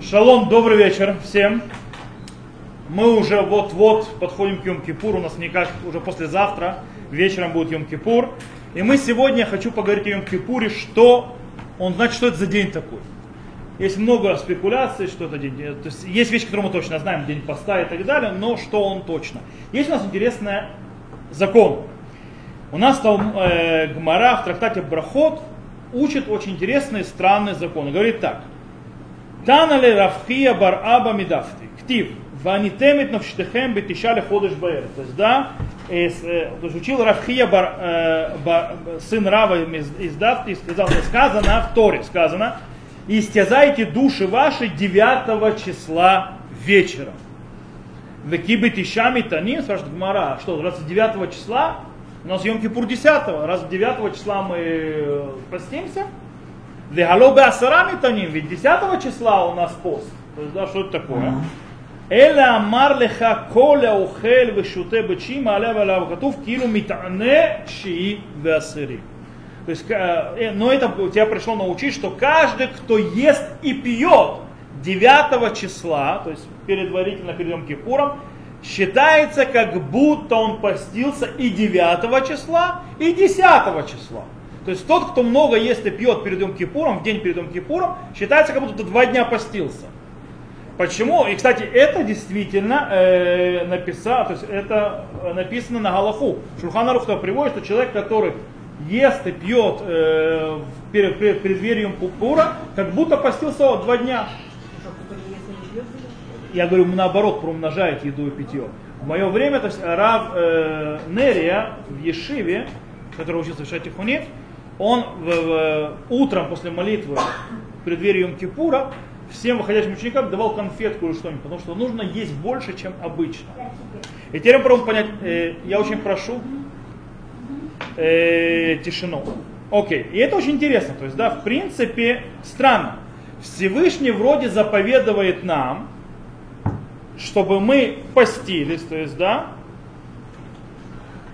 Шалом, добрый вечер всем. Мы уже вот-вот подходим к Йом-Кипуру, у нас никак уже послезавтра вечером будет Йом-Кипур. И мы сегодня, хочу поговорить о Йом-Кипуре, что он значит, что это за день такой. Есть много спекуляций, что это день, то есть есть вещи, которые мы точно знаем, день поста и так далее, но что он точно. Есть у нас интересный закон. У нас там э, Гмара в трактате Брахот учит очень интересный странный закон. Он говорит так. Танали Равхия бар Аба Мидафти. Ктив. Ванитемит навштехем бетишали ходыш баэр. То есть, да, э, э, то есть учил Равхия бар, э, бар, сын Рава из, из Дафти, сказал, сказано в Торе, сказано, истязайте души ваши 9 числа вечером. Векибы тишами таним, спрашивает Гмара, что, раз 9 числа, у нас Йом Кипур 10, раз 9 числа мы постимся, Вегалобе асарами таним, ведь 10 числа у нас пост. То есть, да, что это такое? Эля амар леха коля ухель вешуте бечима аля валя вакатув килу митане шии веасыри. То есть, но это тебя пришло научить, что каждый, кто ест и пьет 9 числа, то есть предварительно перед Йом Кипуром, считается, как будто он постился и 9 числа, и 10 числа. То есть тот, кто много ест и пьет перед Йом Кипуром, в день перед Йом Кипуром, считается, как будто два дня постился. Почему? И, кстати, это действительно э, написано, то есть это написано на Галаху. Шурхан Арух приводит, что человек, который ест и пьет э, перед, перед преддверием Кипура, как будто постился два дня. Я говорю, наоборот, проумножает еду и питье. В мое время, то есть Рав э, Нерия в Ешиве, который учился в Шатихунит, он в, в, утром после молитвы в преддверии Йом-Кипура всем выходящим ученикам давал конфетку или что-нибудь, потому что нужно есть больше, чем обычно. И теперь попробуем понять, э, я очень прошу э, тишину. Окей, и это очень интересно, то есть, да, в принципе, странно. Всевышний вроде заповедует нам, чтобы мы постились, то есть, да,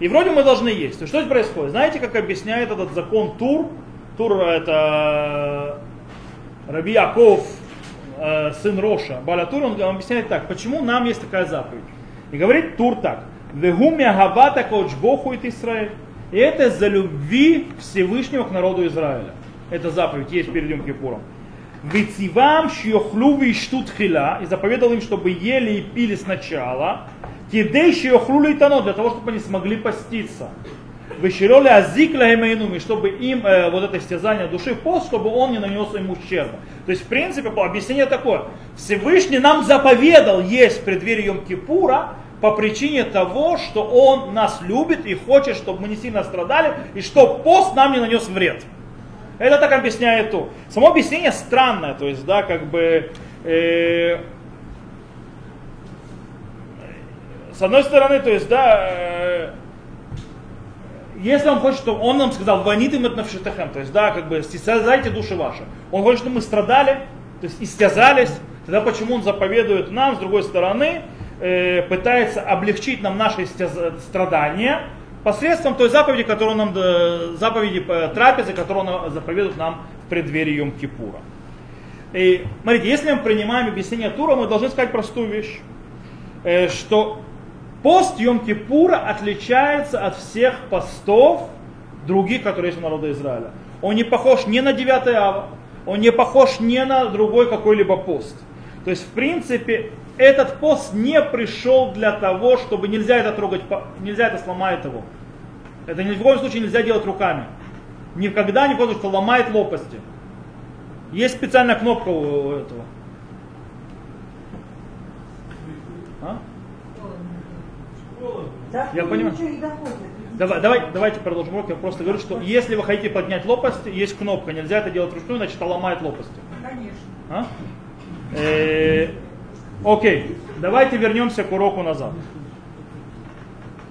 и вроде мы должны есть. То что здесь происходит? Знаете, как объясняет этот закон Тур? Тур это Раби Яков, э, сын Роша, Баля Тур, он объясняет так, почему нам есть такая заповедь. И говорит Тур так. Вегумя гавата коучбоху и Израиль. И это за любви Всевышнего к народу Израиля. Это заповедь есть перед Йом Кипуром. Вецивам шьохлю виштут хила. И заповедал им, чтобы ели и пили сначала. Кидейши охлули и тано, для того, чтобы они смогли поститься. Вещероли азик лагемейнуми, чтобы им э, вот это истязание души пост, чтобы он не нанес им ущерба. То есть, в принципе, объяснение такое. Всевышний нам заповедал есть в преддверии Йом Кипура по причине того, что он нас любит и хочет, чтобы мы не сильно страдали, и что пост нам не нанес вред. Это так объясняет то. Само объяснение странное, то есть, да, как бы, э, с одной стороны, то есть, да, э, если он хочет, чтобы он нам сказал, ванит им навшитахем, то есть, да, как бы, стязайте души ваши. Он хочет, чтобы мы страдали, то есть, истязались, тогда почему он заповедует нам, с другой стороны, э, пытается облегчить нам наши страдания посредством той заповеди, которую нам, заповеди трапезы, которую он заповедует нам в преддверии Йом-Кипура. И, смотрите, если мы принимаем объяснение Тура, мы должны сказать простую вещь, э, что Пост Йом-Кипура отличается от всех постов других, которые есть у народа Израиля. Он не похож ни на 9 ава, он не похож ни на другой какой-либо пост. То есть, в принципе, этот пост не пришел для того, чтобы нельзя это трогать, нельзя это сломать его. Это ни в коем случае нельзя делать руками. Никогда не потому что ломает лопасти. Есть специальная кнопка у этого. А? Я понимаю. Давай, давай, давайте продолжим урок. Я просто говорю, что если вы хотите поднять лопасти, есть кнопка. Нельзя это делать вручную, значит, это ломает лопасти. Конечно. А? Э, окей, давайте вернемся к уроку назад.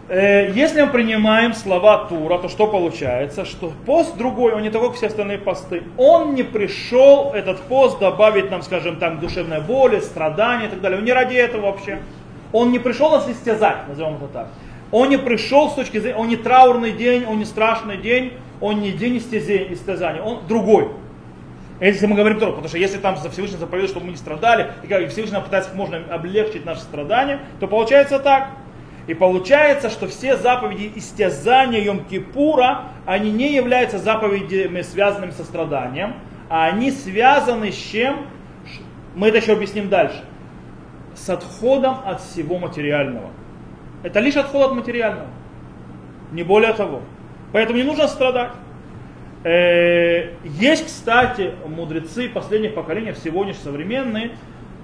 Э, если мы принимаем слова Тура, то что получается? Что пост другой, он не такой, как все остальные посты. Он не пришел, этот пост, добавить нам, скажем, там душевной боли, страдания и так далее. Он не ради этого вообще. Он не пришел нас истязать, назовем это так. Он не пришел с точки зрения, он не траурный день, он не страшный день, он не день истязания, он другой. Если мы говорим Тору, потому что если там Всевышний заповедует, чтобы мы не страдали, и Всевышний пытается как можно облегчить наши страдания, то получается так. И получается, что все заповеди истязания Йом-Кипура, они не являются заповедями, связанными со страданием, а они связаны с чем? Мы это еще объясним дальше. С отходом от всего материального. Это лишь отход от материального. Не более того. Поэтому не нужно страдать. Э, есть, кстати, мудрецы последних поколений, сегодняшние современные,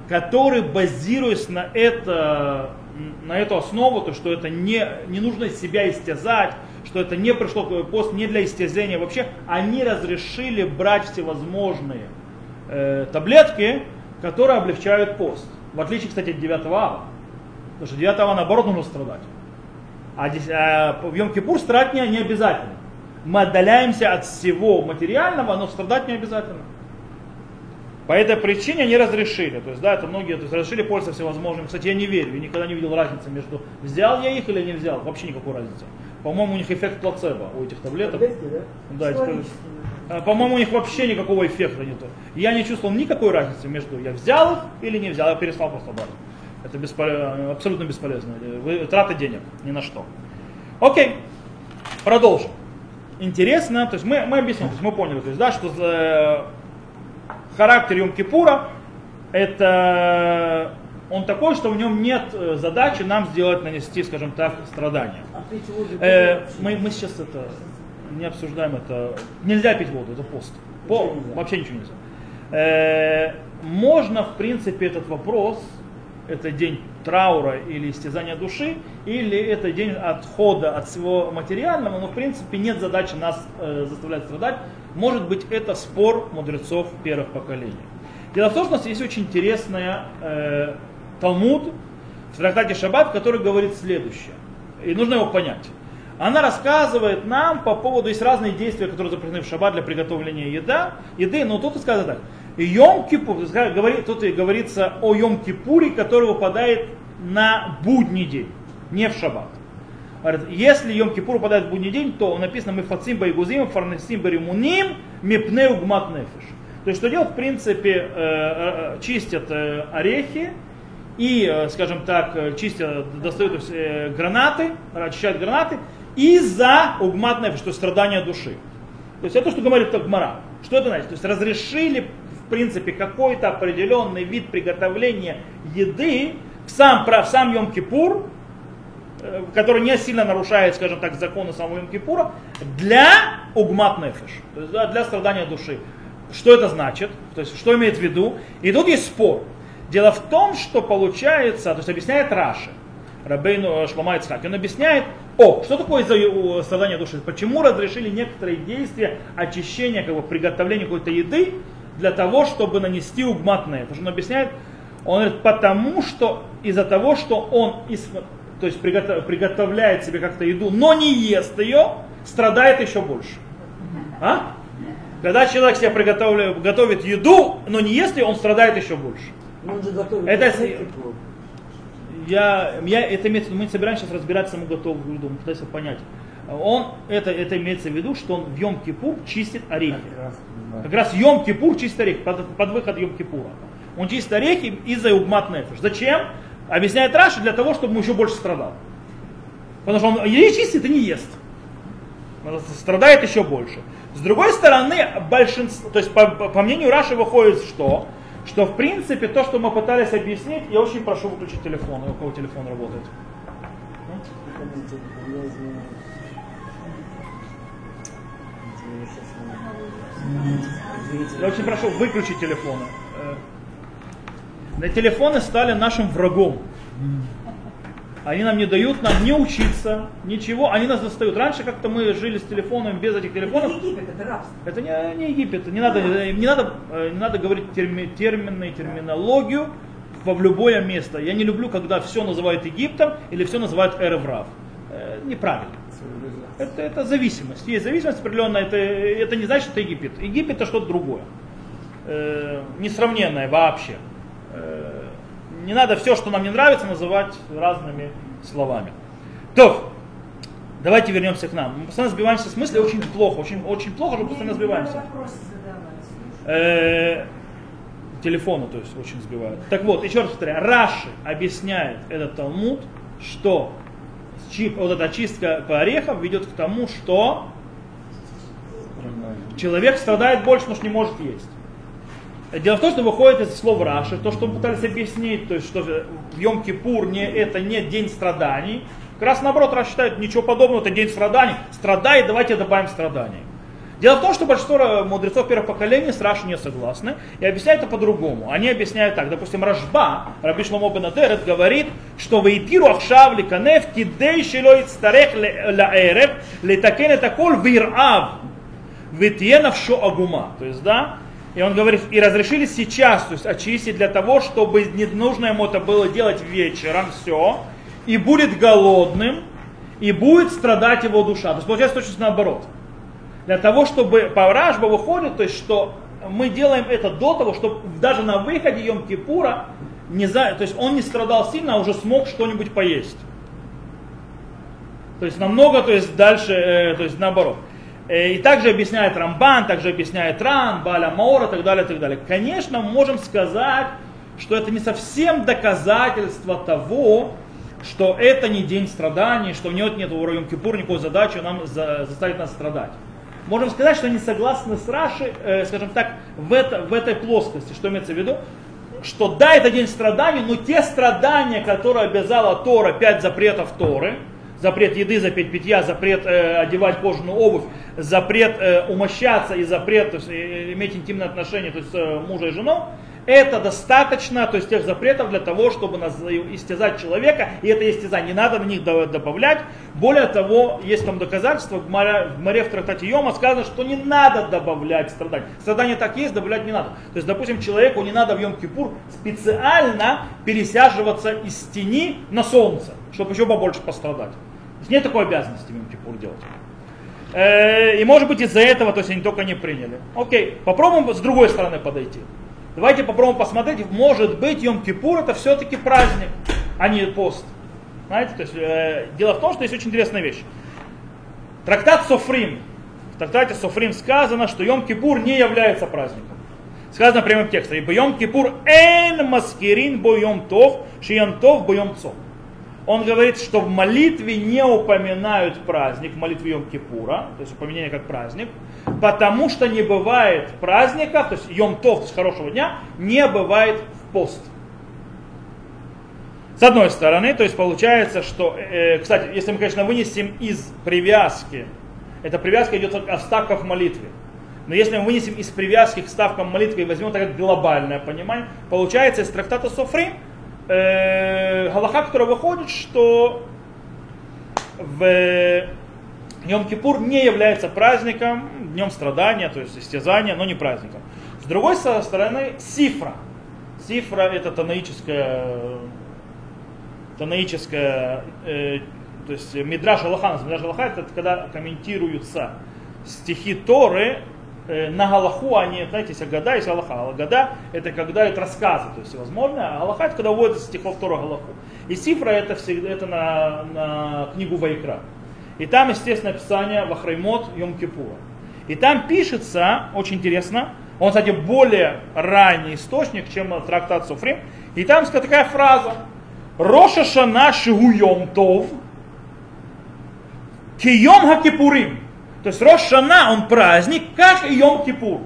которые, базируясь на, это, на эту основу, то, что это не, не нужно себя истязать, что это не пришло пост не для истязания вообще, они разрешили брать всевозможные э, таблетки, которые облегчают пост. В отличие, кстати, от 9 ава. Потому что 9 ава наоборот нужно страдать. А, а в Йом-Кипур страдать не, не обязательно. Мы отдаляемся от всего материального, но страдать не обязательно. По этой причине они разрешили. То есть, да, это многие то есть, разрешили пользоваться всевозможными. Кстати, я не верю, я никогда не видел разницы между взял я их или не взял. Вообще никакой разницы. По-моему, у них эффект плацебо у этих таблеток. Таблетки, да? Да, по-моему, у них вообще никакого эффекта нету. Я не чувствовал никакой разницы между я взял их или не взял, я перестал просто брать. Это бесполезно, абсолютно бесполезно. Вы, траты денег, ни на что. Окей, продолжим. Интересно, то есть мы, мы объясним, то есть мы поняли, то есть, да, что э, характер Йом-Кипура, это он такой, что в нем нет э, задачи нам сделать, нанести, скажем так, страдания. А Э, мы, мы сейчас это не обсуждаем это. Нельзя пить воду, это пост. По, Вообще нельзя. вообще ничего нельзя. Э, можно, в принципе, этот вопрос, это день траура или истязания души, или это день отхода от всего материального, но в принципе нет задачи нас э, заставлять страдать. Может быть, это спор мудрецов первых поколений. Дело в том, что у нас есть очень интересная э, Талмуд в трактате Шаббат, который говорит следующее. И нужно его понять. Она рассказывает нам по поводу, есть разные действия, которые запрещены в шаббат для приготовления еда, еды, но тут сказано так. Йом Кипур, говорит- тут и говорится о Йом Кипуре, который выпадает на будний день, не в шаббат. Если Йом Кипур выпадает в будний день, то написано мы фацим байгузим, фарнесим баримуним, мипнеу гмат нефиш. То есть что делают, в принципе, э, э, э, чистят орехи, и, скажем так, чистят, достают гранаты, очищают гранаты из-за угмат нефиш, то есть страдания души. То есть это, что говорит Гмара. Что это значит? То есть разрешили, в принципе, какой-то определенный вид приготовления еды в сам, в сам Йом-Кипур, э, который не сильно нарушает, скажем так, законы самого Йом-Кипура, для угмат нефиш, то есть для страдания души. Что это значит? То есть что имеет в виду? И тут есть спор. Дело в том, что получается, то есть объясняет Раши, Рабейну Шлома Ицхак, он объясняет, о, что такое страдание души? Почему разрешили некоторые действия очищения, как бы приготовления какой-то еды для того, чтобы нанести угмат нефиш? Потому что он объясняет, он говорит, потому что из-за того, что он из- то есть приготов- приготовляет себе как-то еду, но не ест ее, страдает еще больше. А? Когда человек себе приготовля- готовит еду, но не ест ее, он страдает еще больше. Ну, он же готовит. Это. Я, я, это имеется в виду, мы не собираемся сейчас разбирать саму готовую еду, мы пытаемся понять. Он, это, это имеется в виду, что он в Йом-Кипур чистит орехи. Как раз Йом-Кипур чистит орехи, под, под выход Йом-Кипура. Он чистит орехи из-за угмат нефиш. Зачем? Объясняет Раши для того, чтобы он еще больше страдал. Потому что он и чистит, и не ест. Он страдает еще больше. С другой стороны, большинство, то есть по- по мнению Раши выходит что? Что в принципе то, что мы пытались объяснить, я очень прошу выключить телефон, у кого телефон работает. Я очень прошу выключить телефоны. Э, На телефоны стали нашим врагом. Они нам не дают нам не учиться, ничего, они нас достают. Раньше как-то мы жили с телефоном без этих телефонов. Это Египет, это рабство. Это не, не Египет, не надо, не надо, э, не надо говорить терми- термины, терминологию во в любое место. Я не люблю, когда все называют Египтом или все называют Эреврав. Э, неправильно. Это, это зависимость. Есть зависимость определенная, это, это не значит, что это Египет. Египет это что-то другое. Э, несравненное вообще. Э, не надо все, что нам не нравится, называть разными словами. То, давайте вернемся к нам. Мы постоянно сбиваемся с мысли, очень плохо, очень, очень плохо, что мы постоянно сбиваемся. Э, телефону, то есть очень сбивают. Так вот, еще раз повторяю, Раши объясняет этот Талмуд, что чип, вот эта очистка по орехам ведет к тому, что человек страдает больше, потому что не может есть. Дело в том, что выходит из слов Раши, то, что мы пытались объяснить, то есть, что в Йом-Кипур не, это не день страданий. Как раз наоборот, Раши считает, ничего подобного, это день страданий. Страдай, давайте добавим страданий. Дело в том, что большинство мудрецов первых поколений с Раши не согласны и объясняют это по-другому. Они объясняют так. Допустим, Рашба, Раби Шломо бен Атерет, говорит, что «Вейтиру ахшав канев кидей шило ицтарех лаэрев летакен это кол вирав ветьенов шо агума». То есть, да, и он говорит, и разрешили сейчас, то есть очистить для того, чтобы не нужно ему это было делать вечером, все, и будет голодным, и будет страдать его душа. То есть получается точно наоборот. Для того, чтобы по Ражба выходит, то есть что мы делаем это до того, чтобы даже на выходе Йом Кипура, не за, то есть он не страдал сильно, а уже смог что-нибудь поесть. То есть намного, то есть дальше, э, то есть наоборот. Э, и также объясняет Рамбан, также объясняет Ран, Баля Маура и так далее, и так далее. Конечно, мы можем сказать, что это не совсем доказательство того, что это не день страданий, что нет, нет у Йом Кипур никакой задачи нам за, заставить нас страдать. Можем сказать, что они согласны с Раши, э, скажем так, в, это, в этой плоскости. Что имеется в виду? Что да, это день страданий, но те страдания, которые обязала Тора, пять запретов Торы, запрет еды, запрет питья, запрет э, одевать кожаную обувь, запрет э, умощаться и запрет есть, э, иметь интимные отношения то есть, э, мужа и жену, это достаточно, то есть тех запретов для того, чтобы истязать человека, и это истязание, не надо на них добавлять. Более того, есть там доказательства, в море, в, море в трактате Йома сказано, что не надо добавлять страдания. Страдания так есть, добавлять не надо. То есть, допустим, человеку не надо в Йом-Кипур специально пересяживаться из тени на солнце, чтобы еще побольше пострадать. Нет такой обязанности Йом-Кипур делать. Э, и может быть из-за этого, то есть они только не приняли. Окей, попробуем с другой стороны подойти. Давайте попробуем посмотреть, может быть Йом-Кипур это все-таки праздник, а не пост. Знаете, то есть, э, дело в том, что есть очень интересная вещь. Трактат Софрим. В трактате Софрим сказано, что Йом-Кипур не является праздником. Сказано прямым текстом. Ибо Йом-Кипур эн маскирин бо Йом Тов, шиям Тов бо Йом Цом он говорит, что в молитве не упоминают праздник, в молитве Йом-Кипура, то есть упоминание как праздник, потому что не бывает праздников, то есть Йом-Тов, то есть хорошего дня, не бывает в пост. С одной стороны, то есть получается, что, э, кстати, если мы, конечно, вынесем из привязки, эта привязка идет о ставках в молитве. Но если мы вынесем из привязки к ставкам молитвы и возьмем так как глобальное понимание, получается из трактата Софри, э, Галаха, которая выходит, что в Йом-Кипур не является праздником, днем страдания, то есть истязания, но не праздником. С другой стороны, сифра. Сифра это танаическая, танаическая э, то есть Мидраш Аллаха, Мидраш Аллаха это когда комментируются стихи Торы на Галаху они, знаете, есть Агада, есть Аллаха. Агада это когда это рассказы, то есть возможно, а Аллаха это когда вводится стихов Тора Галаху. И Сифра это, всегда, это на, на книгу Вайкра. И там, естественно, описание Вахраймот Йом-Кипура. И там пишется, очень интересно, он, кстати, более ранний источник, чем трактат Суфрим. И там такая фраза. Роша Шана Шигу Йом Тов Кием Хакипурим. То есть Рошана, он праздник, как и Йом-Кипур.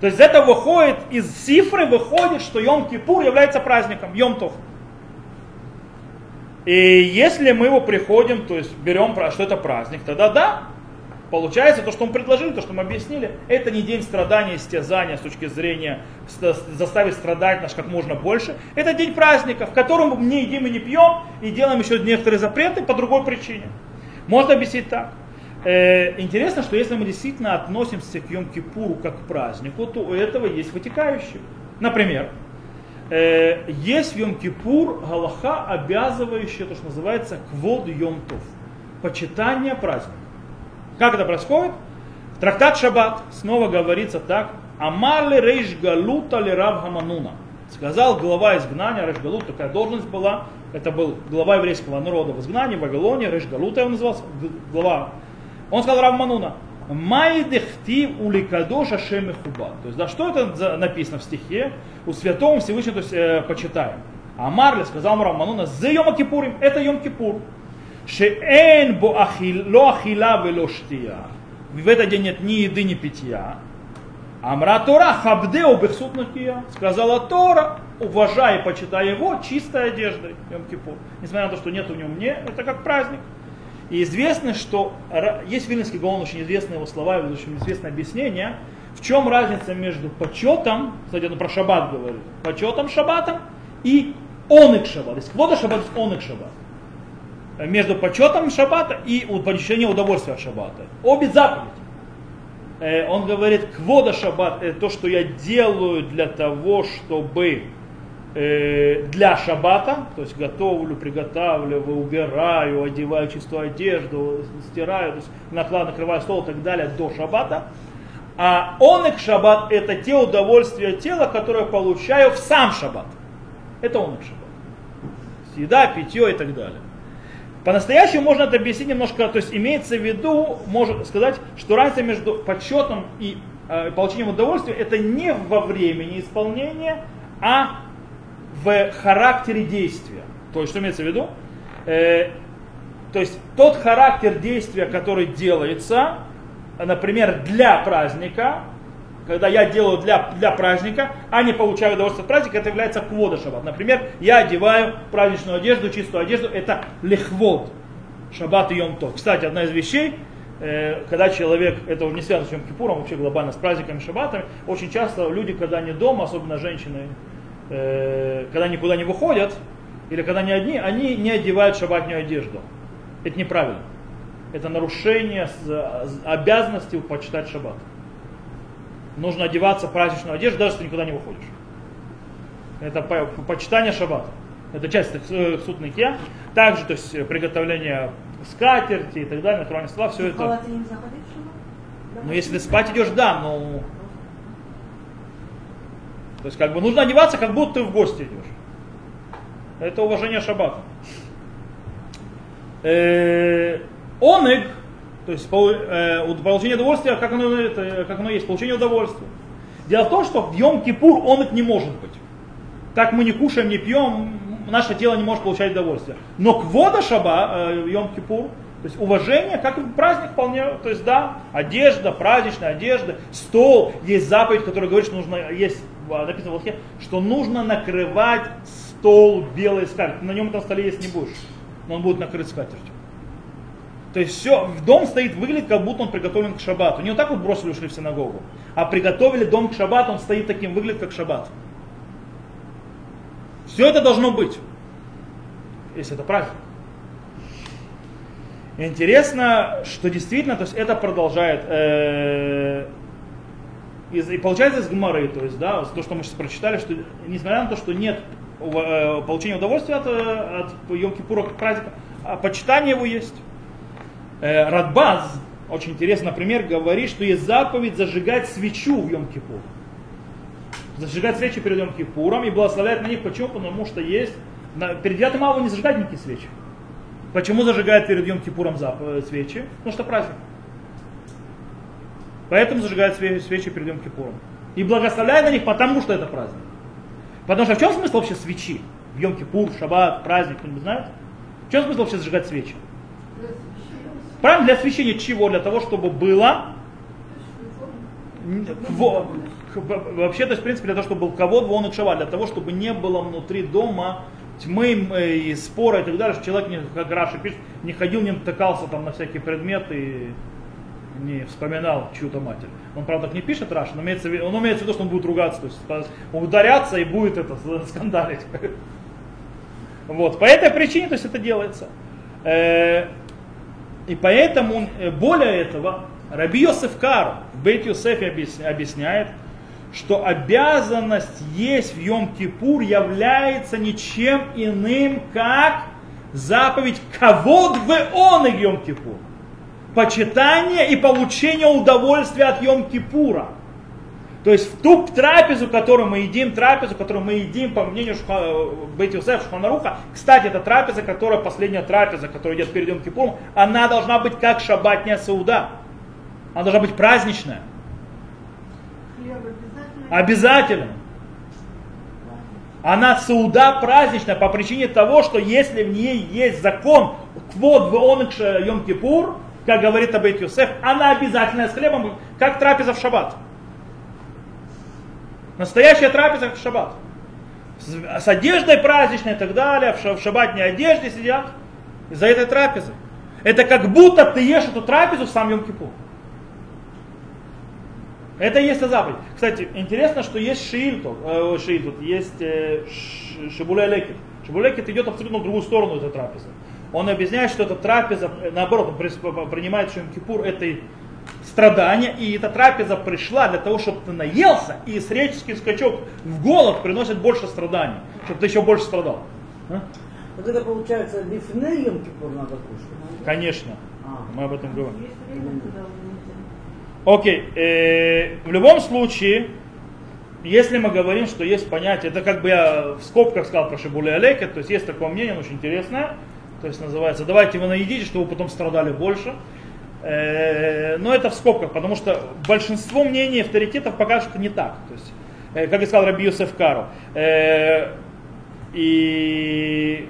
То есть этого выходит, из цифры выходит, что Йом-Кипур является праздником, Йом-Тов. И если мы его приходим, то есть берем, что это праздник, тогда да, получается то, что мы предложили, то, что мы объяснили, это не день страдания, истязания с точки зрения заставить страдать нас как можно больше. Это день праздника, в котором мы не едим и не пьем, и делаем еще некоторые запреты по другой причине. Можно объяснить так. Э, интересно, что если мы действительно относимся к Йом-Кипуру как к празднику, то у этого есть вытекающие. Например, э, есть в Йом-Кипур Галаха, обязывающая то, что называется квод Йом-Тов. Почитание праздника. Как это происходит? В трактат Шаббат снова говорится так. Амали рейш галута ли рав хамануна. Сказал глава изгнания, Рейш Галут, такая должность была. Это был глава еврейского народа в изгнании, в Вавилоне, Рейш Галута он назывался, глава он сказал Равмануна, Майдехтив уликадош Ашем Хуба. То есть, да, что это написано в стихе? У святого Всевышнего, то есть, э, почитаем. А Марли сказал Рамануна, за Йома Кипурим, это Йом Кипур. Шеэн бо ахил, ло ахила вело штия. В этот день нет ни еды, ни питья. Амра Тора хабдеу бехсут накия. Сказала Тора, уважай и почитай его чистой одеждой Йом Кипур. Несмотря на то, что нет в нем не, это как праздник. И известно, что есть Вильнинский Гаон, очень известные его слова, очень известное объяснение, в чем разница между почетом, кстати, он про шаббат говорит, почетом шаббатом и онык шаббат. То есть квода шаббат, есть шаббат. Между почетом шаббата и получением удовольствия от шаббата. Обе заповеди. Э, Он говорит, квода шаббат, это то, что я делаю для того, чтобы для шаббата, то есть готовлю, приготавливаю, убираю, одеваю чистую одежду, стираю, то есть накладываю, накрываю стол и так далее до шаббата. А онек шаббат это те удовольствия тела, которые получаю в сам шаббат. Это онек шаббат. Еда, питье и так далее. По-настоящему можно это объяснить немножко, то есть имеется в виду, можно сказать, что разница между подсчетом и э, получением удовольствия это не во времени исполнения, а в характере действия. То есть, что имеется в виду? Э, то есть тот характер действия, который делается, например, для праздника, когда я делаю для, для праздника, а не получаю удовольствие от праздника, это является квода шаббат. Например, я одеваю праздничную одежду, чистую одежду, это лихвод. Шаббат и Йом Тов. Кстати, одна из вещей, э, когда человек, это не связано с Йом Кипуром, вообще глобально с праздниками, шаббатами, очень часто люди, когда не дома, особенно женщины, э, когда никуда не выходят, или когда они одни, они не одевают шаббатную одежду. Это неправильно. Это нарушение обязанности почитать шаббат. Нужно одеваться в праздничную одежду, даже если ты никуда не выходишь. Это по- по- почитание шаббата. Это часть сутныкия. Также, то есть, приготовление скатерти и так далее, накрывание стола, все это. шаббат? Ну, если ты спать идешь, да, но... То есть, как бы нужно одеваться, как будто ты в гости идешь. Это уважение шаббата. Э, Онык, то есть э, получение удовольствия, как оно, это, как оно есть, получение удовольствия. Дело в том, что в Йом-Кипур онык не может быть. Так мы не кушаем, не пьем, наше тело не может получать удовольствие. Но квода шаба, э, Йом-Кипур, то есть уважение, как праздник вполне, то есть да, одежда, праздничная одежда, стол, есть заповедь, которая говорит, что нужно, есть, написано в Аллахе, что нужно накрывать стол белой скатертью. На нем там столе есть не будешь, но он будет накрыт скатертью. То есть все, дом стоит, выглядит, как будто он приготовлен к шаббату. Не вот так вот бросили, ушли в синагогу, а приготовили дом к шаббату, он стоит таким, выглядит как шаббат. Все это должно быть, если это праздник. Интересно, что действительно, то есть это продолжает, э, из- и получается из Гмары, то есть, да, то, что мы сейчас прочитали, что несмотря на то, что нет э, получения удовольствия от, э, от Йом-Кипура как праздника, а почитание его есть. Э, Радбаз, очень интересно, например, говорит, что есть заповедь зажигать свечу в Йом-Кипур. Зажигать свечи перед Йом-Кипуром и благословлять на них. Почему? Потому что есть, перед 9 ава не зажигать никакие свечи. Почему зажигают перед Йом-Кипуром свечи? Потому что праздник. Поэтому зажигают све- свечи перед Йом-Кипуром. И благословляют на них, потому что это праздник. Потому что в чем смысл вообще свечи? В Йом-Кипур, Шаббат, праздник, кто-нибудь знает? В чем смысл вообще зажигать свечи? Правильно, для освещения чего? Для того, чтобы было во- вообще, то есть, в принципе, для того, чтобы был ковод вон и шава, для того, чтобы не было внутри дома тьмы и спора и так далее, чтобы человек, не, как Раша пишет, не ходил, не натыкался там на всякие предметы и не вспоминал чью-то матерь. Он, правда, так не пишет Раша, но имеется, он имеется в виду, что он будет ругаться, то есть ударяться и будет это скандалить. Вот, по этой причине, то есть это делается. Э, И поэтому, э, более этого, Раби Йосеф Кар в Бейт Йосефе объясня- объясняет, что обязанность есть в Йом-Кипур является ничем иным, как заповедь «Кавод в он и Йом-Кипур». Почитание и получение удовольствия от Йом-Кипура. То есть в ту трапезу, которую мы едим, трапезу, которую мы едим, по мнению Бейт Йосеф Шханаруха, кстати, это трапеза, которая последняя трапеза, которая идет перед Йом Кипуром, она должна быть как шаббатняя сауда. Она должна быть праздничная. Обязательно. Обязательно. Она сауда праздничная по причине того, что если в ней есть закон квод в оныкш Йом Кипур, как говорит Абейт Юсеф, она обязательная с хлебом, как трапеза в шаббат. Настоящая трапеза в шаббат. С, с одеждой праздничной и так далее, в, ша- в шаббатной одежде сидят из-за этой трапезы. Это как будто ты ешь эту трапезу в сам Йом Кипур. Это и есть заповедь. Кстати, интересно, что есть шиильту, э, шиильту есть э, ш- шибуле-лекет. Шибуле-лекет идет абсолютно в другую сторону этой трапезы. Он объясняет, что эта трапеза, наоборот, принимает, что Йом-Кипур это и страдания, и эта трапеза пришла для того, чтобы ты наелся, и среческий скачок в голод приносит больше страданий, чтобы ты еще больше страдал. А? Вот это получается, лифней Йом Кипур надо кушать. Конечно, А. мы об этом говорим. Есть время. Окей, э, в любом случае, если мы говорим, что есть понятие, это как бы я в скобках сказал про Шибуле Алекет, то есть есть такое мнение, оно очень интересное, то есть называется, давайте вы наедите, чтобы вы потом страдали больше. Э, но это в скобках, потому что большинство мнений авторитетов покажут, что не так. То есть, э, как и сказал Раби Юсеф Кару. Э, и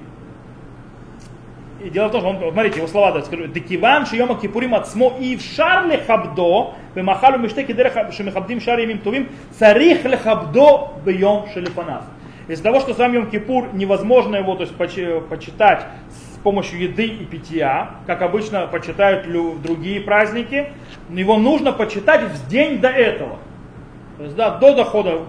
и дело в том, что он, смотрите, его слова, да, скажу, «Декиван шиома кипурим ацмо и в шар лехабдо, бемахалу миштеки дереха шемихабдим шар ямим тувим, царих лехабдо бьем шелифанав». Из-за того, что сам Йом Кипур невозможно его то есть, почи- почитать с помощью еды и питья, как обычно почитают другие праздники. Его нужно почитать в день до этого. То есть, да, до дохода.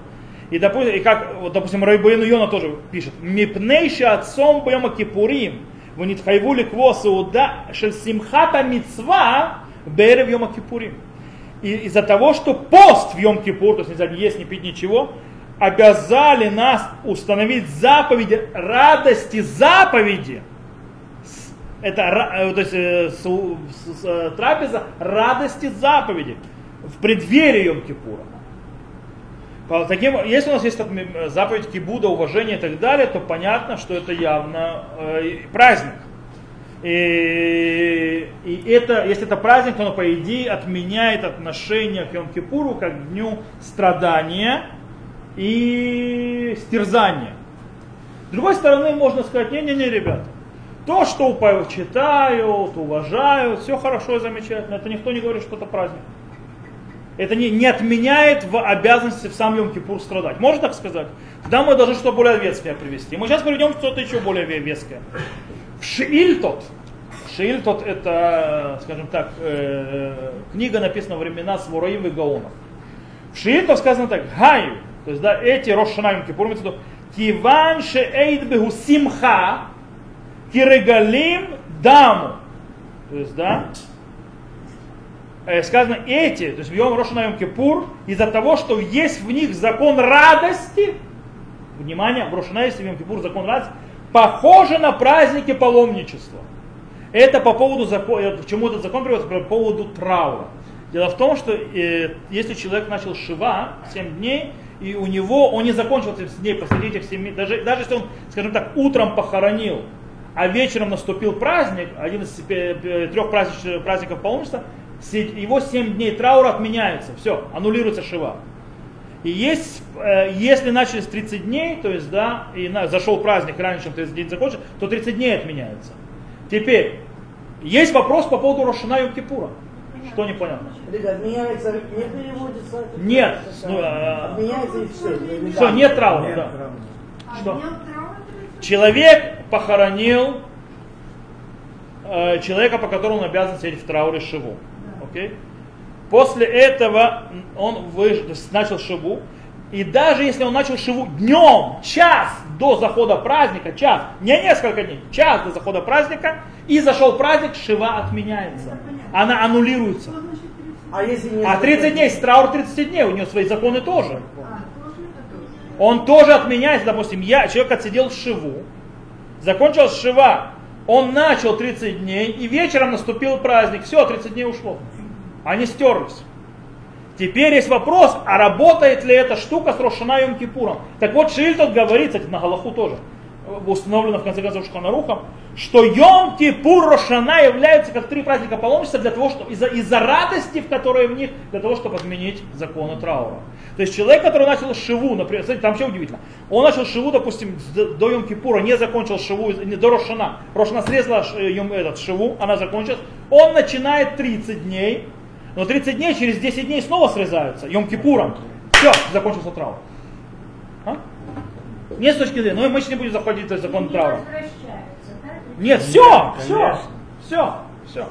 И, допустим, и как, вот, допустим, Райбаин Йона тоже пишет. Мипнейша отцом бьема кипурим. Вы не тхайвули уда шельсимхата мицва берев йома кипурим. И из-за того, что пост в Йом-Кипур, то есть нельзя не есть, не пить ничего, обязали нас установить заповеди радости заповеди – это э, то есть, э, э, трапеза радости заповеди в преддверии Йом Кипура. По таким, если у нас есть заповедь кибуда, уважения и так далее, то понятно, что это явно э, праздник. И, и это, если это праздник, то оно, по идее, отменяет отношение к Йом-Кипуру как к дню страдания и стерзания. С другой стороны, можно сказать, не-не-не, ребята, то, что почитают, уважают, все хорошо и замечательно, это никто не говорит, что это праздник это не, не отменяет в обязанности в сам Йом-Кипур страдать. Можно так сказать? Тогда мы должны что-то более веское привести. Мы сейчас приведем что-то еще более ве- веское. В Шиильтот, Шиильтот это, скажем так, э, книга написана во времена Свураим и Гаонов. В Шиильтот сказано так, Гаю, то есть да, эти Рошана Йом-Кипур, имеется в виду, Киван шеэйд бегу симха, кирегалим даму. То есть, да, э, сказано эти, то есть в Йом Рошана Йом Кипур, из-за того, что есть в них закон радости, внимание, в Рошана есть в Йом Кипур закон радости, похоже на праздники паломничества. Это по поводу закона, к чему этот закон приводится, по поводу траура. Дело в том, что э, если человек начал шива 7 дней, и у него, он не закончил 30 дней посреди этих 7 даже, даже если он, скажем так, утром похоронил, а вечером наступил праздник, один из э, э, трех праздничных- праздников паломничества, его 7 дней траура отменяется, все, аннулируется шива. И есть, э, если начали с 30 дней, то есть, да, и на- зашел праздник раньше, чем 30 дней закончился, то 30 дней отменяется. Теперь, есть вопрос по поводу Рошана и Кипура. Что непонятно? Ребят, отменяется, не переводится. Нет, ну, а- Отменяется и все. Всё, нет траура, Нет да. траура. А Что? Человек похоронил э, человека, по которому он обязан сидеть в трауре Шиву. Окей? После этого он выш- начал Шиву. И даже если он начал Шиву днем, час до захода праздника, час, не несколько дней, час до захода праздника, и зашел праздник, Шива отменяется. Она аннулируется. Что значит 30? А если не А 30 дней, траур 30 дней, у него свои законы тоже. А, тоже это тоже. Он тоже отменяется, допустим, я, человек отсидел шиву, закончилась шива, он начал 30 дней, и вечером наступил праздник, все, 30 дней ушло. Они стерлись. Теперь есть вопрос, а работает ли эта штука с Рошана Йом Кипуром? Так вот, Шильтот говорит, кстати, на Галаху тоже. Установлено в конце концов Шханарухом, что Йом Кипур Рошана являются как три праздника паломничества для того, чтобы из-за из радости, в которой в них, для того, чтобы отменить законы траура. То есть человек, который начал шиву, например, смотрите, там вообще удивительно, он начал шиву, допустим, до Йом Кипура, не закончил шиву, не до Рошана. Рошана срезала ш- Йом, этот, шиву, она закончилась, он начинает 30 дней, но 30 дней, через 10 дней снова срезаются, Йом Кипуром. Все, закончился траур. Нет с точки зрения, но мы сейчас не будем заходить в закон Не да? Нет, все, все, все, все.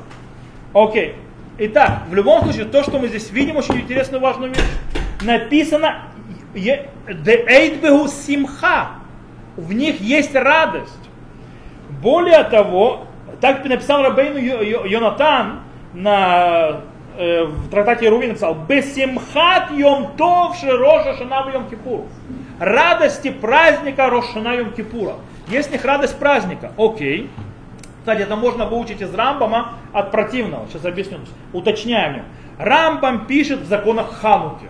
Окей. Итак, в любом случае, то, что мы здесь видим, очень интересную важную вещь. Написано «De eidbehu simcha». В них есть радость. Более того, так написал Рабейну Йо- Йо- Йонатан на, э, в трактате Руви написал «Бесимхат йом тов широша шана йом кипур». Радости праздника Рошана йом кипура. Есть в них радость праздника. Окей. Кстати, это можно выучить из Рамбама от противного. Сейчас объясню. Уточняем. Рамбам пишет в законах Хануки.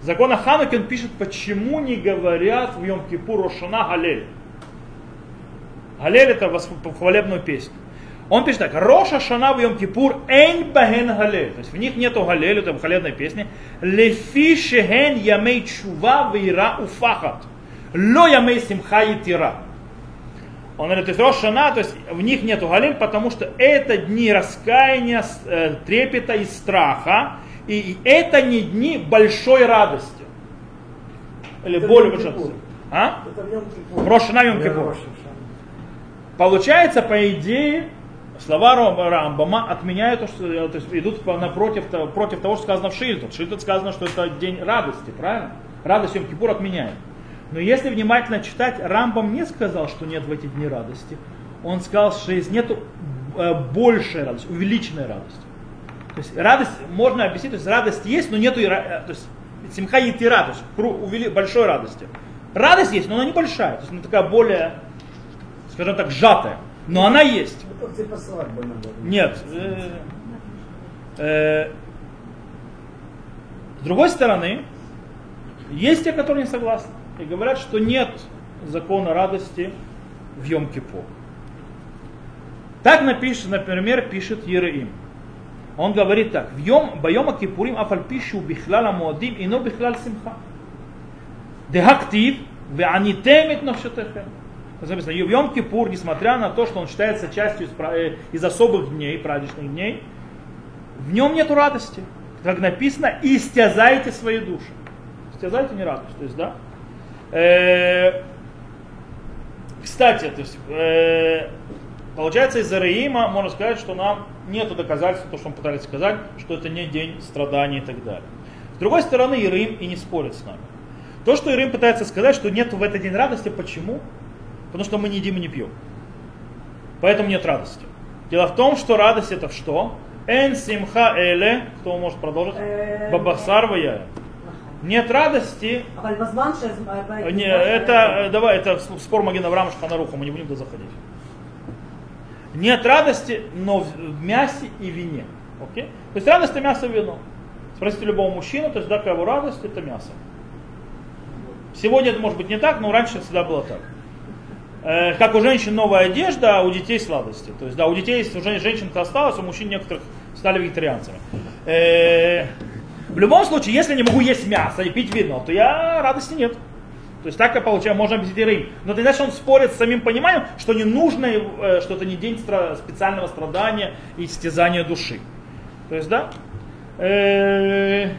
В законах Хануки он пишет, почему не говорят в Йом-Кипур Рошана Галель. Галель это хвалебную песню. Он пишет так, Роша Шана в Йом Кипур эйн баген галель. То есть в них нету галель, это хвалебной песни. Лефи шеген ямей чува вира уфахат. Ло ямей симха и тира. Он говорит, то есть Рош Шана, то есть в них нету галель, потому что это дни раскаяния, э, трепета и страха. И это не дни большой радости. Или Это Йом большой радости. А? Это в Йом Кипур. Йом. Получается, по идее, слова Рам- Рамбама отменяют то, что э, то есть идут напротив, против того, что сказано в Шильтах. В Шильтах сказано, что это день радости, правильно? Радость Йом Кипур отменяет. Но если внимательно читать, Рамбам не сказал, что нет в эти дни радости. Он сказал, что есть нету э, большей радости, увеличенной радости. То есть радость можно объяснить, то есть радость есть, но нету э, то есть симха и увели- большой радости. Радость есть, но она небольшая, то есть она такая более, скажем так, сжатая. Но она есть. Как свадьбы надо. Нет. э, э, с другой стороны, есть те, которые не согласны и говорят, что нет закона радости в Йом-Кипур. Так напишет, например, пишет Ереим. Он говорит так, в Йом, Байома Кипурим афальпишу бихлала муадим ино бихлал симха. Дехактив, веанитемит навшатехем. Записано, в Йом Кипур, несмотря на то, что он считается частью из, э, из особых дней, праздничных дней, в нем нет радости. Как написано, истязайте свои души. Истязайте не радость. То есть, да? Э, кстати, то есть, э, получается, из Араима можно сказать, что нам нет доказательств, то, что мы пытались сказать, что это не день страданий и так далее. С другой стороны, Ирим и не спорит с нами. То, что Ирим пытается сказать, что нет в этот день радости, почему? Потому что мы не едим и не пьем. Поэтому нет радости. Дело в том, что радость это что? Эн симха эле, кто может продолжить? Бабасарвая. Нет радости. Не, это, э, давай, это спор Магина Авраама Шханаруха, мы не будем туда заходить. Нет радости, но в мясе и вине. Окей? То есть радость это мясо и вино. Спросите любого мужчину, то есть да, его радость это мясо. Сегодня это может быть не так, но раньше всегда было так. Э, как у женщин новая одежда, а у детей сладости. То есть, да, у детей уже женщин-то осталось, у мужчин некоторых стали вегетарианцами. Э, в любом случае, если не могу есть мясо и пить вино, то я радости нет. То есть так я получаю, можно объяснить Рим. Но ты знаешь, он спорит с самим пониманием, что не нужно, э, что это не день специального страдания и истязания души. То есть, да? Э,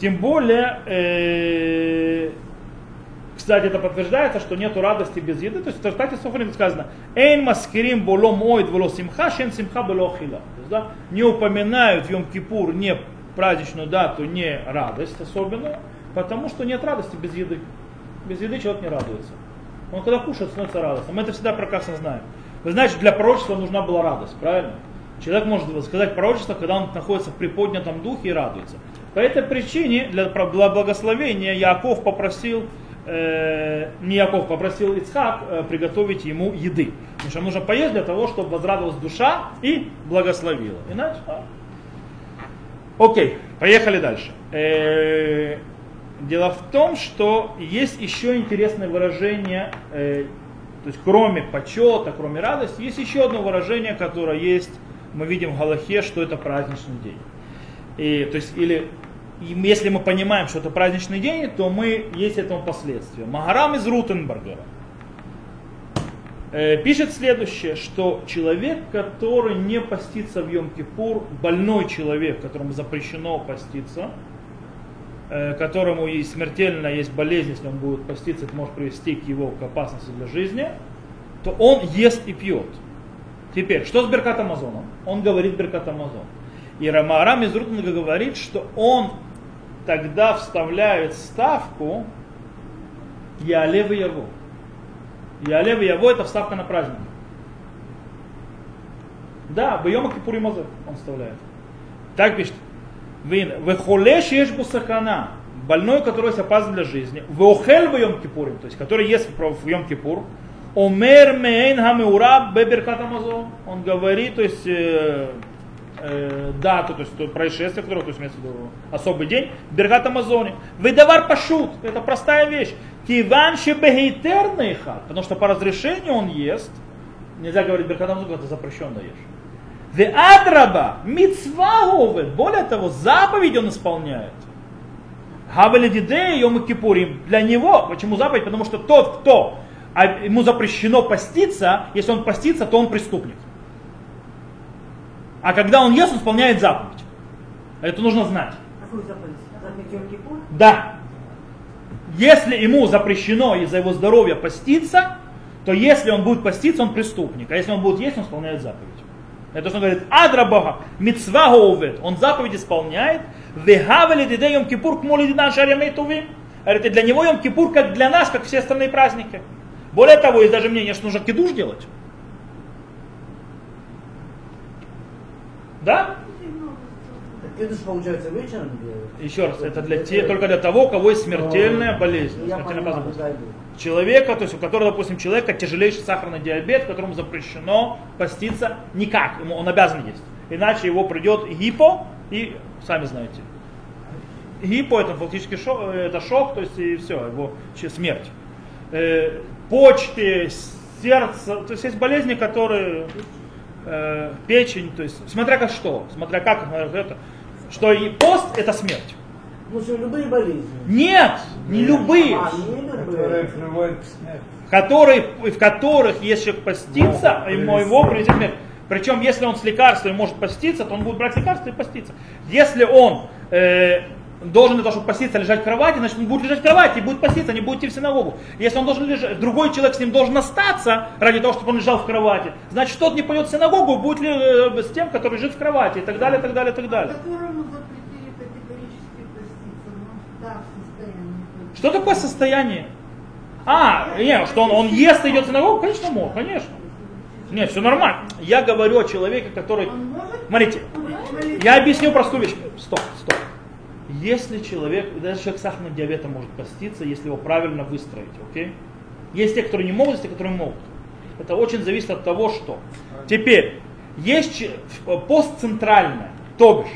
тем более, э, кстати, это подтверждается, что нету радости без еды. То есть в трактате Софрин сказано, «Эйн маскирим боло моид воло симха, шен симха боло хила». Да, не упоминают Йом-Кипур не праздничную дату, не радость особенную, потому что нет радости без еды. Без еды человек не радуется. Он когда кушает, становится радостным. Мы это всегда прекрасно знаем. Знаете, для пророчества нужна была радость, правильно? Человек может сказать пророчество, когда он находится в приподнятом духе и радуется. По этой причине для благословения Яков попросил, э, не Яков, попросил Ицхак э, приготовить ему еды. Потому что нужно поесть для того, чтобы возрадовалась душа и благословила. Иначе, а. Окей, поехали дальше. Э, Дело в том, что есть еще интересное выражение э, То есть кроме почета, кроме радости, есть еще одно выражение, которое есть, мы видим в Галахе, что это праздничный день. И, то есть, или и если мы понимаем, что это праздничный день, то мы есть этому последствия. Магарам из Рутенбергера э, пишет следующее, что человек, который не постится в Йом-Кипур, больной человек, которому запрещено поститься, э, которому и смертельно есть болезнь, если он будет поститься, это может привести к его к опасности для жизни, то он ест и пьет. Теперь, что с Беркат Амазоном? Он говорит Беркат Амазон. И Рамарам из Рутенга говорит, что он тогда вставляет ставку Ялев и Яво. Ялев и Яво это вставка на праздник. Да, в Йома Кипури Мазер он вставляет. Так пишет. Вехолеш ешь бусакана, больной, который есть опасен для жизни, веохель в Йом Кипурим, то есть который ест в Йом Кипур, омер мейн хамеураб беберкат Амазон, он говорит, то есть э, э, дату, то есть то происшествие, которое, то есть имеется в особый день, Бергат Амазоне. Выдавар пашут, это простая вещь. Киван шебегейтерный хат, потому что по разрешению он ест, нельзя говорить Бергат Амазоне, это запрещенно ешь. Ве адраба, мицва говет, более того, заповедь он исполняет. Хавели дидея йом кипурим. Для него, почему заповедь? Потому что тот, кто а ему запрещено поститься, если он постится, то он преступник. А когда он ест, он исполняет заповедь. Это нужно знать. Какую заповедь? Заповедь? Да. Если ему запрещено из-за его здоровья поститься, то если он будет поститься, он преступник. А если он будет есть, он исполняет заповедь. Это что он говорит, адрабага, мицва говет, он заповедь исполняет, вегавели диде йом кипур кмолидина шаремей тувим. Говорит, и для него йом кипур как для нас, как все остальные праздники. Более того, есть даже мнение, что нужно кидуш делать. Да? Так кидуш, получается, вечером? Еще раз, это для те, только для того, у кого есть смертельная болезнь. Смертельная понимаю. Человека, то есть у которого, допустим, человека тяжелейший сахарный диабет, которому запрещено поститься никак, ему он обязан есть. Иначе его придет гипо и, сами знаете, гипо это фактически шок, это шок, то есть и все, его смерть. Э, почки, сердце, то есть есть болезни, которые э, печень, то есть смотря как что, смотря как смотря как это, что и пост это смерть. Ну что, любые болезни. Нет, не любые. А, не которые приводят к смерти. которые, в которых, если человек постится, Могут ему привести. его приведет смерть. Причем, если он с лекарством может поститься, то он будет брать лекарство и поститься. Если он э, должен для того, чтобы поститься, лежать в кровати, значит он будет лежать в кровати будет поститься, не будет идти в синагогу. Если он должен лежать, другой человек с ним должен остаться ради того, чтобы он лежал в кровати, значит тот не пойдет в синагогу, будет ли э, с тем, который лежит в кровати и так далее, и так далее, и так далее. Что такое состояние? А, нет, что он, он ест и идет в синагогу? Конечно, мог, конечно. Нет, все нормально. Я говорю о человеке, который... Смотрите, я объясню простую вещь. Стоп, стоп. Если человек, даже человек с сахарным диабетом может поститься, если его правильно выстроить, окей? Есть те, которые не могут, есть те, которые могут. Это очень зависит от того, что. Теперь, есть че- пост центральное, то бишь,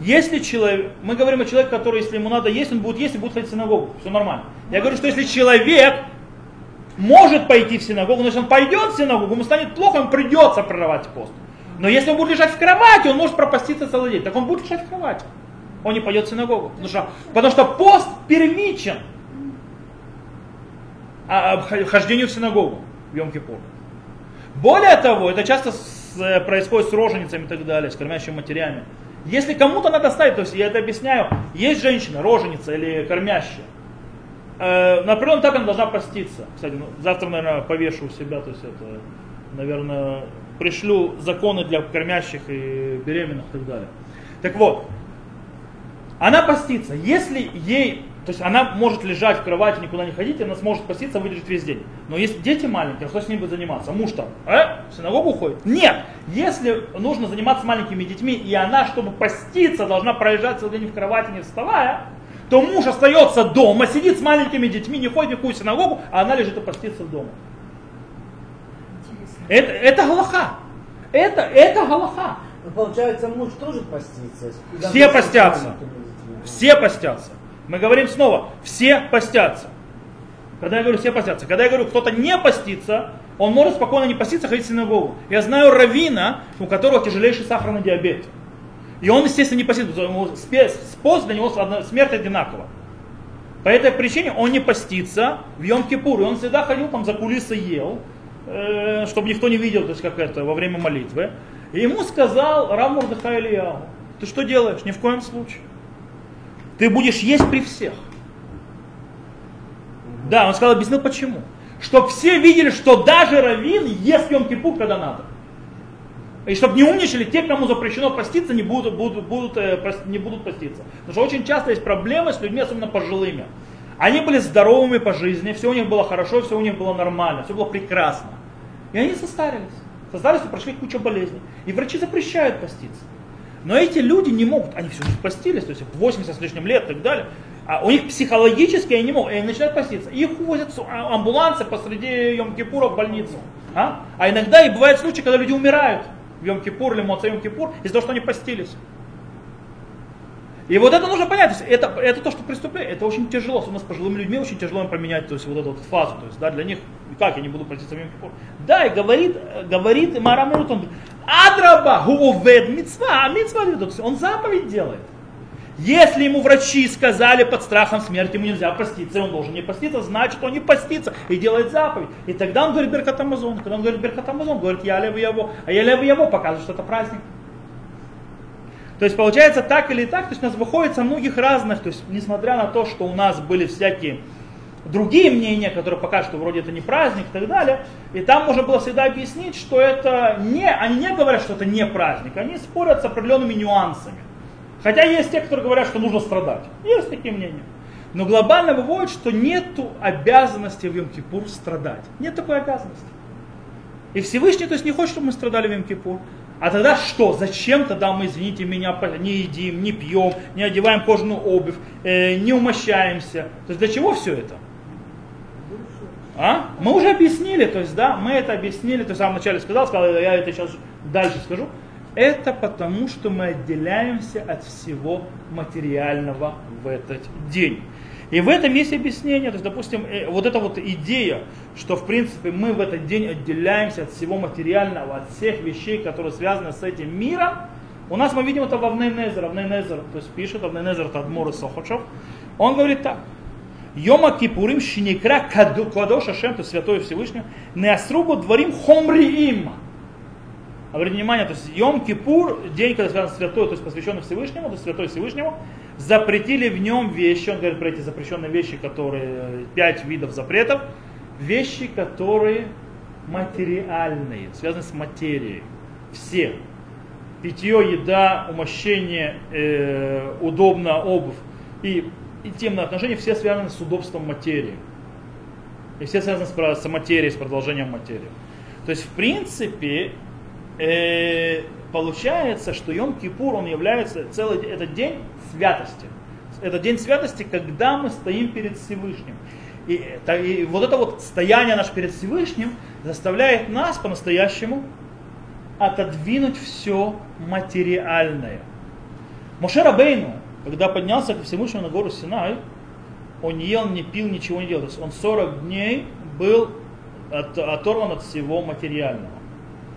если человек, мы говорим о человеке, который, если ему надо есть, он будет есть и будет ходить в синагогу. Все нормально. Я говорю, что если человек может пойти в синагогу, значит он пойдет в синагогу, ему станет плохо, ему придется прерывать пост. Но если он будет лежать в кровати, он может пропаститься целый день. Так он будет лежать в кровати. Он не пойдет в синагогу. Потому что, потому что пост первичен а, об- хождению в синагогу в Йом-Кипур. Более того, это часто с- э, происходит с роженицами и так далее, с кормящими матерями. Если кому-то надо ставить, то есть я это объясняю, есть женщина, роженица или кормящая, э, на определенном этапе она должна поститься. Кстати, ну, завтра, наверное, повешу у себя, то есть это, наверное, пришлю законы для кормящих и беременных и так далее. Так вот, она постится. Если ей, то есть она может лежать в кровати, никуда не ходить, она сможет поститься, выдержать весь день. Но если дети маленькие, кто с ним будет заниматься? Муж там, э, в синагогу ходит? Нет. Если нужно заниматься маленькими детьми, и она, чтобы поститься, должна проезжать целый день в кровати, не вставая, то муж остается дома, сидит с маленькими детьми, не ходит в никакую синагогу, а она лежит и постится дома. Это, это галаха. Это, это галаха. Получается, муж тоже постится. Все постятся. маленькими. Все постятся. Мы говорим снова, все постятся. Когда я говорю все постятся, когда я говорю кто-то не постится, Он может спокойно не поститься, ходить в синагогу. Я знаю равина, у которого тяжелейший сахарный диабет. И он, естественно, не постится, потому для него смерть одинакова. По этой причине он не постится в Йом-Кипур. И он всегда ходил там за кулисы ел, э, чтобы никто не видел, то есть как это, во время молитвы. И ему сказал Рав Мурдыхай Ильяу, ты что делаешь? Ни в коем случае. Ты будешь есть при всех. Да, он сказал, объяснил почему. Чтобы все видели, что даже Равин ест Йом-Кипур, когда надо. И чтобы не умничали, те, кому запрещено поститься, не будут, будут, будут, э, не будут поститься. Потому что очень часто есть проблемы с людьми, особенно пожилыми. Они были здоровыми по жизни, все у них было хорошо, все у них было нормально, все было прекрасно. И они состарились. Состарились и прошли кучу болезней. И врачи запрещают поститься. Но эти люди не могут, они всю жизнь постились, то есть 80 с лишним лет и так далее. А у них психологически они не могут, и они начинают поститься. Их увозят с а- амбулансы посреди Йом-Кипура в больницу. А? а иногда и бывают случаи, когда люди умирают в Йом-Кипур или Моца Йом-Кипур из-за того, что они постились. И вот это нужно понять, то есть это, это то, что преступление, это очень тяжело, особенно с пожилыми людьми очень тяжело им поменять то есть, вот эту вот фазу, то есть, да, для них, как я не буду поститься в Йом-Кипур. Да, и говорит, говорит Марамут, он, Адраба, гуовед мицва, а мицва, то есть он заповедь делает. Если ему врачи сказали под страхом смерти ему нельзя поститься, он должен не поститься, значит он не постится и делает заповедь. И тогда он говорит Беркат Амазон. Когда он говорит Беркат Амазон, говорит я лев его, а я лев его показывает, что это праздник. То есть получается так или так, то есть у нас выходит со многих разных, то есть несмотря на то, что у нас были всякие другие мнения, которые покажут, что вроде это не праздник и так далее, и там можно было всегда объяснить, что это не, они не говорят, что это не праздник, они спорят с определенными нюансами. Хотя есть те, которые говорят, что нужно страдать. Есть такие мнения. Но глобально выводит, что нет обязанности в Йом-Кипур страдать. Нет такой обязанности. И Всевышний, то есть не хочет, чтобы мы страдали в Йом-Кипур. А тогда что? Зачем тогда мы, извините меня, не едим, не пьем, не одеваем кожаную обувь, э, не умощаемся? То есть для чего все это? А? Мы уже объяснили, то есть, да, мы это объяснили, то есть, в самом начале сказал, сказал, я это сейчас дальше скажу. Это потому, что мы отделяемся от всего материального в этот день. И в этом есть объяснение, то есть, допустим, э, вот эта вот идея, что, в принципе, мы в этот день отделяемся от всего материального, от всех вещей, которые связаны с этим миром, у нас мы видим это в Авнейнезер, Авнейнезер, то есть пишет Авнейнезер Тадмур и Сохочев, он говорит так, Йома Кипурим Шиникра Кладош Ашем, то есть Святой Всевышний, Неасрубу Дворим Хомриим. Обратите внимание, то есть Йом Кипур, день, когда связан с святой, то есть посвященный Всевышнему, то есть святой Всевышнему, запретили в нем вещи, он говорит про эти запрещенные вещи, которые, пять видов запретов, вещи, которые материальные, связаны с материей. Все. Питье, еда, умощение, э, удобно обувь и интимные отношения, все связаны с удобством материи. И все связаны с, с материей, с продолжением материи. То есть, в принципе, э, получается, что Йом-Кипур, он является целый этот день святости. Это день святости, когда мы стоим перед Всевышним. И, это, и вот это вот стояние наше перед Всевышним заставляет нас по-настоящему отодвинуть все материальное. Мошер Абейну, когда поднялся к Всевышнему на гору Синай, он не ел, не пил, ничего не делал. То есть он 40 дней был от, оторван от всего материального,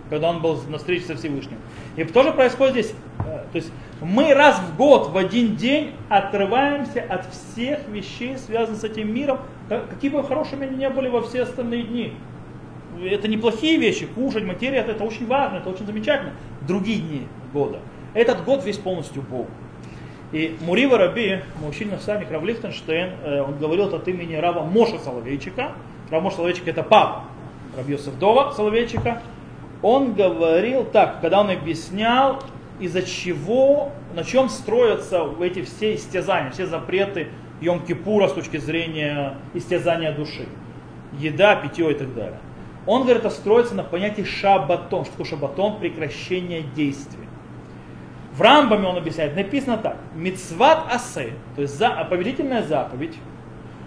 когда он был на встрече со Всевышним. И тоже происходит здесь. э, То есть мы раз в год, в один день отрываемся от всех вещей, связанных с этим миром, как- какие бы хорошими они ни были во все остальные дни. Это неплохие вещи, кушать, материя, это, очень важно, это очень замечательно. Другие дни года. Этот год весь полностью Бог. И Мурива Раби, мы учили на сами Рав Лихтенштейн, э, он говорил от имени Рава Моша Соловейчика. Рав Моша Соловейчик это папа Раби Йосефдова Соловейчика. Он говорил так, когда он объяснял, из-за чего, на чем строятся эти все истязания, все запреты Йом-Кипура с точки зрения истязания души. Еда, питье и так далее. Он говорит, это строится на понятии шабатон. Что такое шабатон? Прекращение действий. В Рамбаме он объясняет, написано так. Мицват асе, то есть за, повелительная заповедь,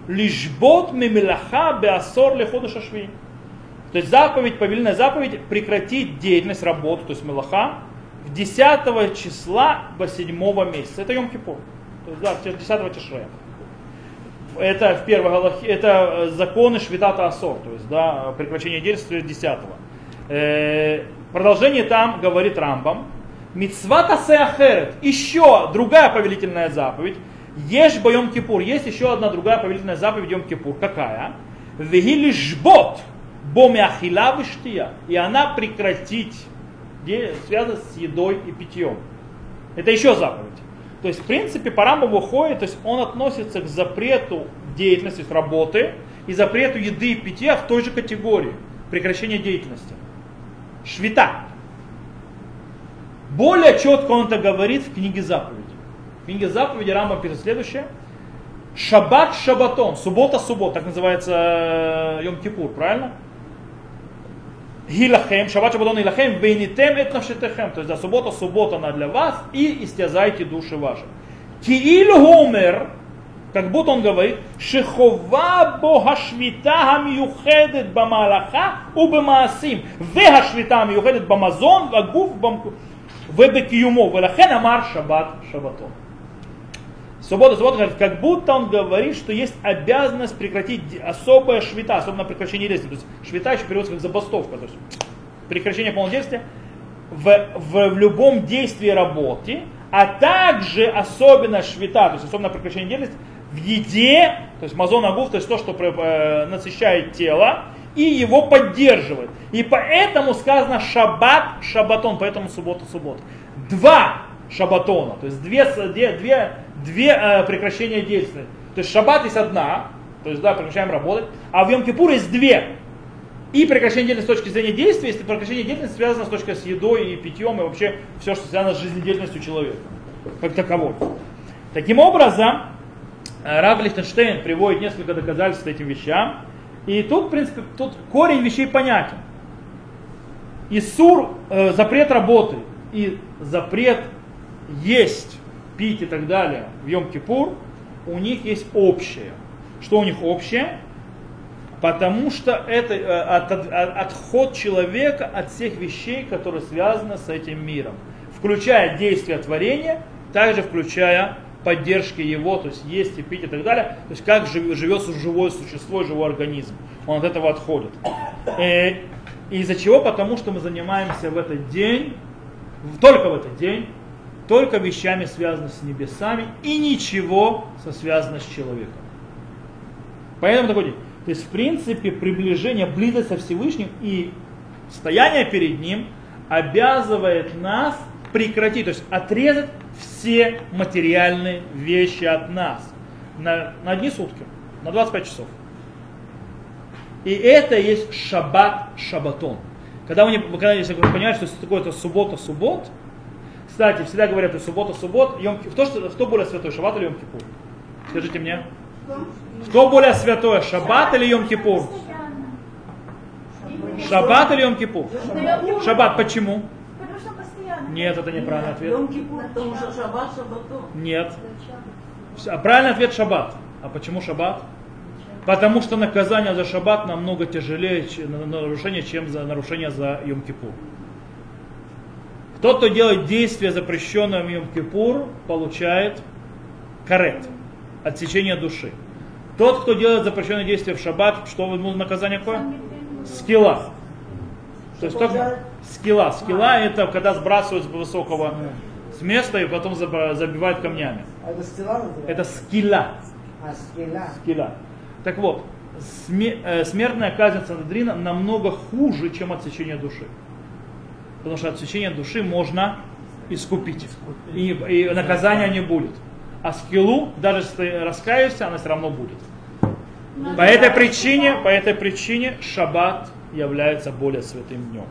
лишбот мемилаха беасор лехода шашви. То есть заповедь, повелительная заповедь, прекратить деятельность, работу, то есть мелаха, в 10 числа по 7 месяца. Это Йом-Кипур. То есть, да, 10 Тишрея. Это в первой галахе, это э, законы Швитата Асор, то есть да, прекращение действия 10 э, Продолжение там говорит Рамбам. Мицвата сеахерет, еще другая повелительная заповедь. Ешь боем кипур, есть еще одна другая повелительная заповедь Йом Кипур. Какая? Вегили жбот, бомяхила виштия. И она прекратить, связано с едой и питьем. Это еще заповедь. То есть, в принципе, по Рамбам выходит, то есть он относится к запрету деятельности, работы, и запрету еды и питья в той же категории. Прекращение деятельности. Швита. Более четко он это говорит в книге заповеди. В книге заповеди Рамба пишет следующее. Шаббат шабатон, суббота суббот, так называется Йом-Кипур, правильно? Гилахем, шаббат шабатон илахем, вейнитем эт навшетехем. То есть, да, суббота, суббота она для вас, и истязайте души ваши. Киил гомер, как будто он говорит, шехова бога швита хамиюхедет бамалаха у бамаасим, вега швита хамиюхедет бамазон, вагуф вебекиюмо, велахен амар шаббат шабатон. Суббота, суббота, говорит, как будто он говорит, что есть обязанность прекратить особая швита, особенно прекращение действия. То есть швита еще переводится как забастовка, то есть прекращение полного действия в, в, в любом действии работы, а также особенно швита, то есть особенно прекращение деятельности в еде, то есть мазон агуф, то есть то, что э, насыщает тело, и его поддерживает. И поэтому сказано шаббат, шабатон, поэтому суббота, суббота. Два шабатона, то есть две, две, две, две э, прекращения действия. То есть шаббат есть одна, то есть да, прекращаем работать, а в Йом-Кипур есть две. И прекращение деятельности с точки зрения действия, если прекращение деятельности связано с точки с едой и питьем, и вообще все, что связано с жизнедеятельностью человека, как таковой. Таким образом, э, Рав Лихтенштейн приводит несколько доказательств этим вещам. И тут, в принципе, тут корень вещей понятен. Исур, э, запрет работы и запрет есть, пить и так далее в Йом-Кипур, у них есть общее. Что у них общее? Потому что это э, от, от, отход человека от всех вещей, которые связаны с этим миром. Включая действия творения, также включая поддержки его, то есть есть и пить и так далее. То есть как живет живое существо, живой организм. Он от этого отходит. И э, из-за чего? Потому что мы занимаемся в этот день, только в этот день, только вещами, связанными с небесами, и ничего со связано с человеком. Поэтому такой. То есть, в принципе, приближение, близость со Всевышним и стояние перед Ним обязывает нас прекратить, то есть отрезать все материальные вещи от нас на, на одни сутки, на 25 часов. И это есть шаббат шабатон. Когда вы, когда, если вы понимаете, что такое это суббота суббот, кстати, всегда говорят, что суббота суббот, йом, кто, кто более святой, шаббат или йом кипур? Скажите мне. Что более святое, шаббат или йом кипур? Шаббат или йом кипур? Шаббат, почему? Нет, это неправильный ответ. что. Нет. А правильный ответ шаббат. А почему шаббат? Потому что наказание за шаббат намного тяжелее нарушение, чем за нарушение за Йом-Кипур. Тот, кто делает действие, запрещенное в Йом-Кипур, получает карет, отсечение души. Тот, кто делает запрещенное действие в шаббат, что ему наказание какое? Скилла. То есть только скилла. Скилла это когда сбрасывают с высокого с места и потом забивают камнями. А это скилла? Это скилла. А, скилла. Скилла. Так вот, э, смертная казнь Сандрина намного хуже, чем отсечение души. Потому что отсечение души можно искупить. И, и наказания не будет. А скиллу, даже если раскаешься, она все равно будет. По этой причине, по этой причине шаббат является более святым днем.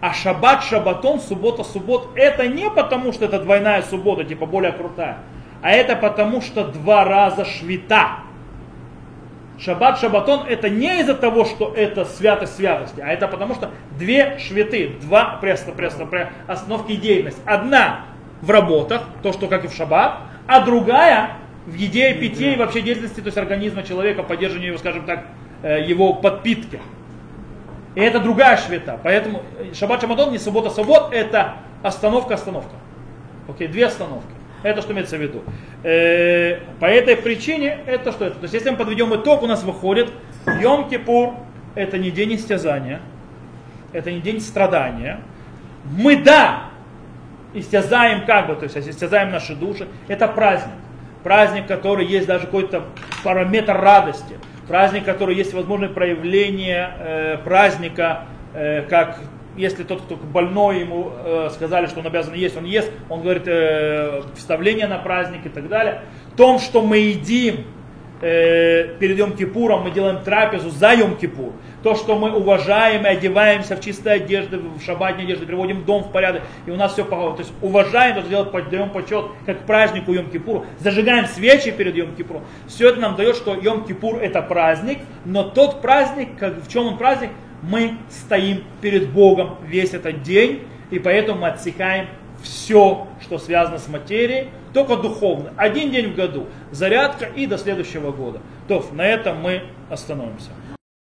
А шаббат, шаббатон, суббота, суббот, это не потому, что это двойная суббота, типа более крутая, а это потому, что два раза швита. Шаббат, шаббатон это не из-за того, что это святость святости, а это потому, что две швиты, два пресно, пресно, пресно, остановки деятельности. Одна в работах, то, что как и в шаббат, а другая в еде питье и вообще деятельности, то есть организма человека, поддерживанию его, скажем так, э, его подпитки. И это другая швета. Поэтому шаббат шаббатон не суббота суббот, это остановка остановка. Окей, две остановки. Это что имеется в виду. Э, по этой причине это что это? То есть если мы подведем итог, у нас выходит Йом-Кипур это не день истязания, это не день страдания. Мы, да, истязаем как бы, то есть истязаем наши души, это праздник. Праздник, который есть даже какой-то параметр радости. Праздник, который есть возможное проявление э, праздника, э, как если тот, кто больной, ему э, сказали, что он обязан есть, он ест, он говорит э, вставление на праздник и так далее. В том, что мы едим э, перед Йом-Кипуром, мы делаем трапезу за Йом-Кипур. То, что мы уважаем и одеваемся в чистые одежды, в шабатные одежды, приводим дом в порядок, и у нас все по То есть уважаем, то, что делаем, даем почет как празднику Йом-Кипуру, зажигаем свечи перед Йом-Кипуром. Все это нам дает, что Йом-Кипур это праздник, но тот праздник, как, в чем он праздник, мы стоим перед Богом весь этот день, и поэтому мы отсекаем все, что связано с материей, только духовно. Один день в году, зарядка и до следующего года. То на этом мы остановимся.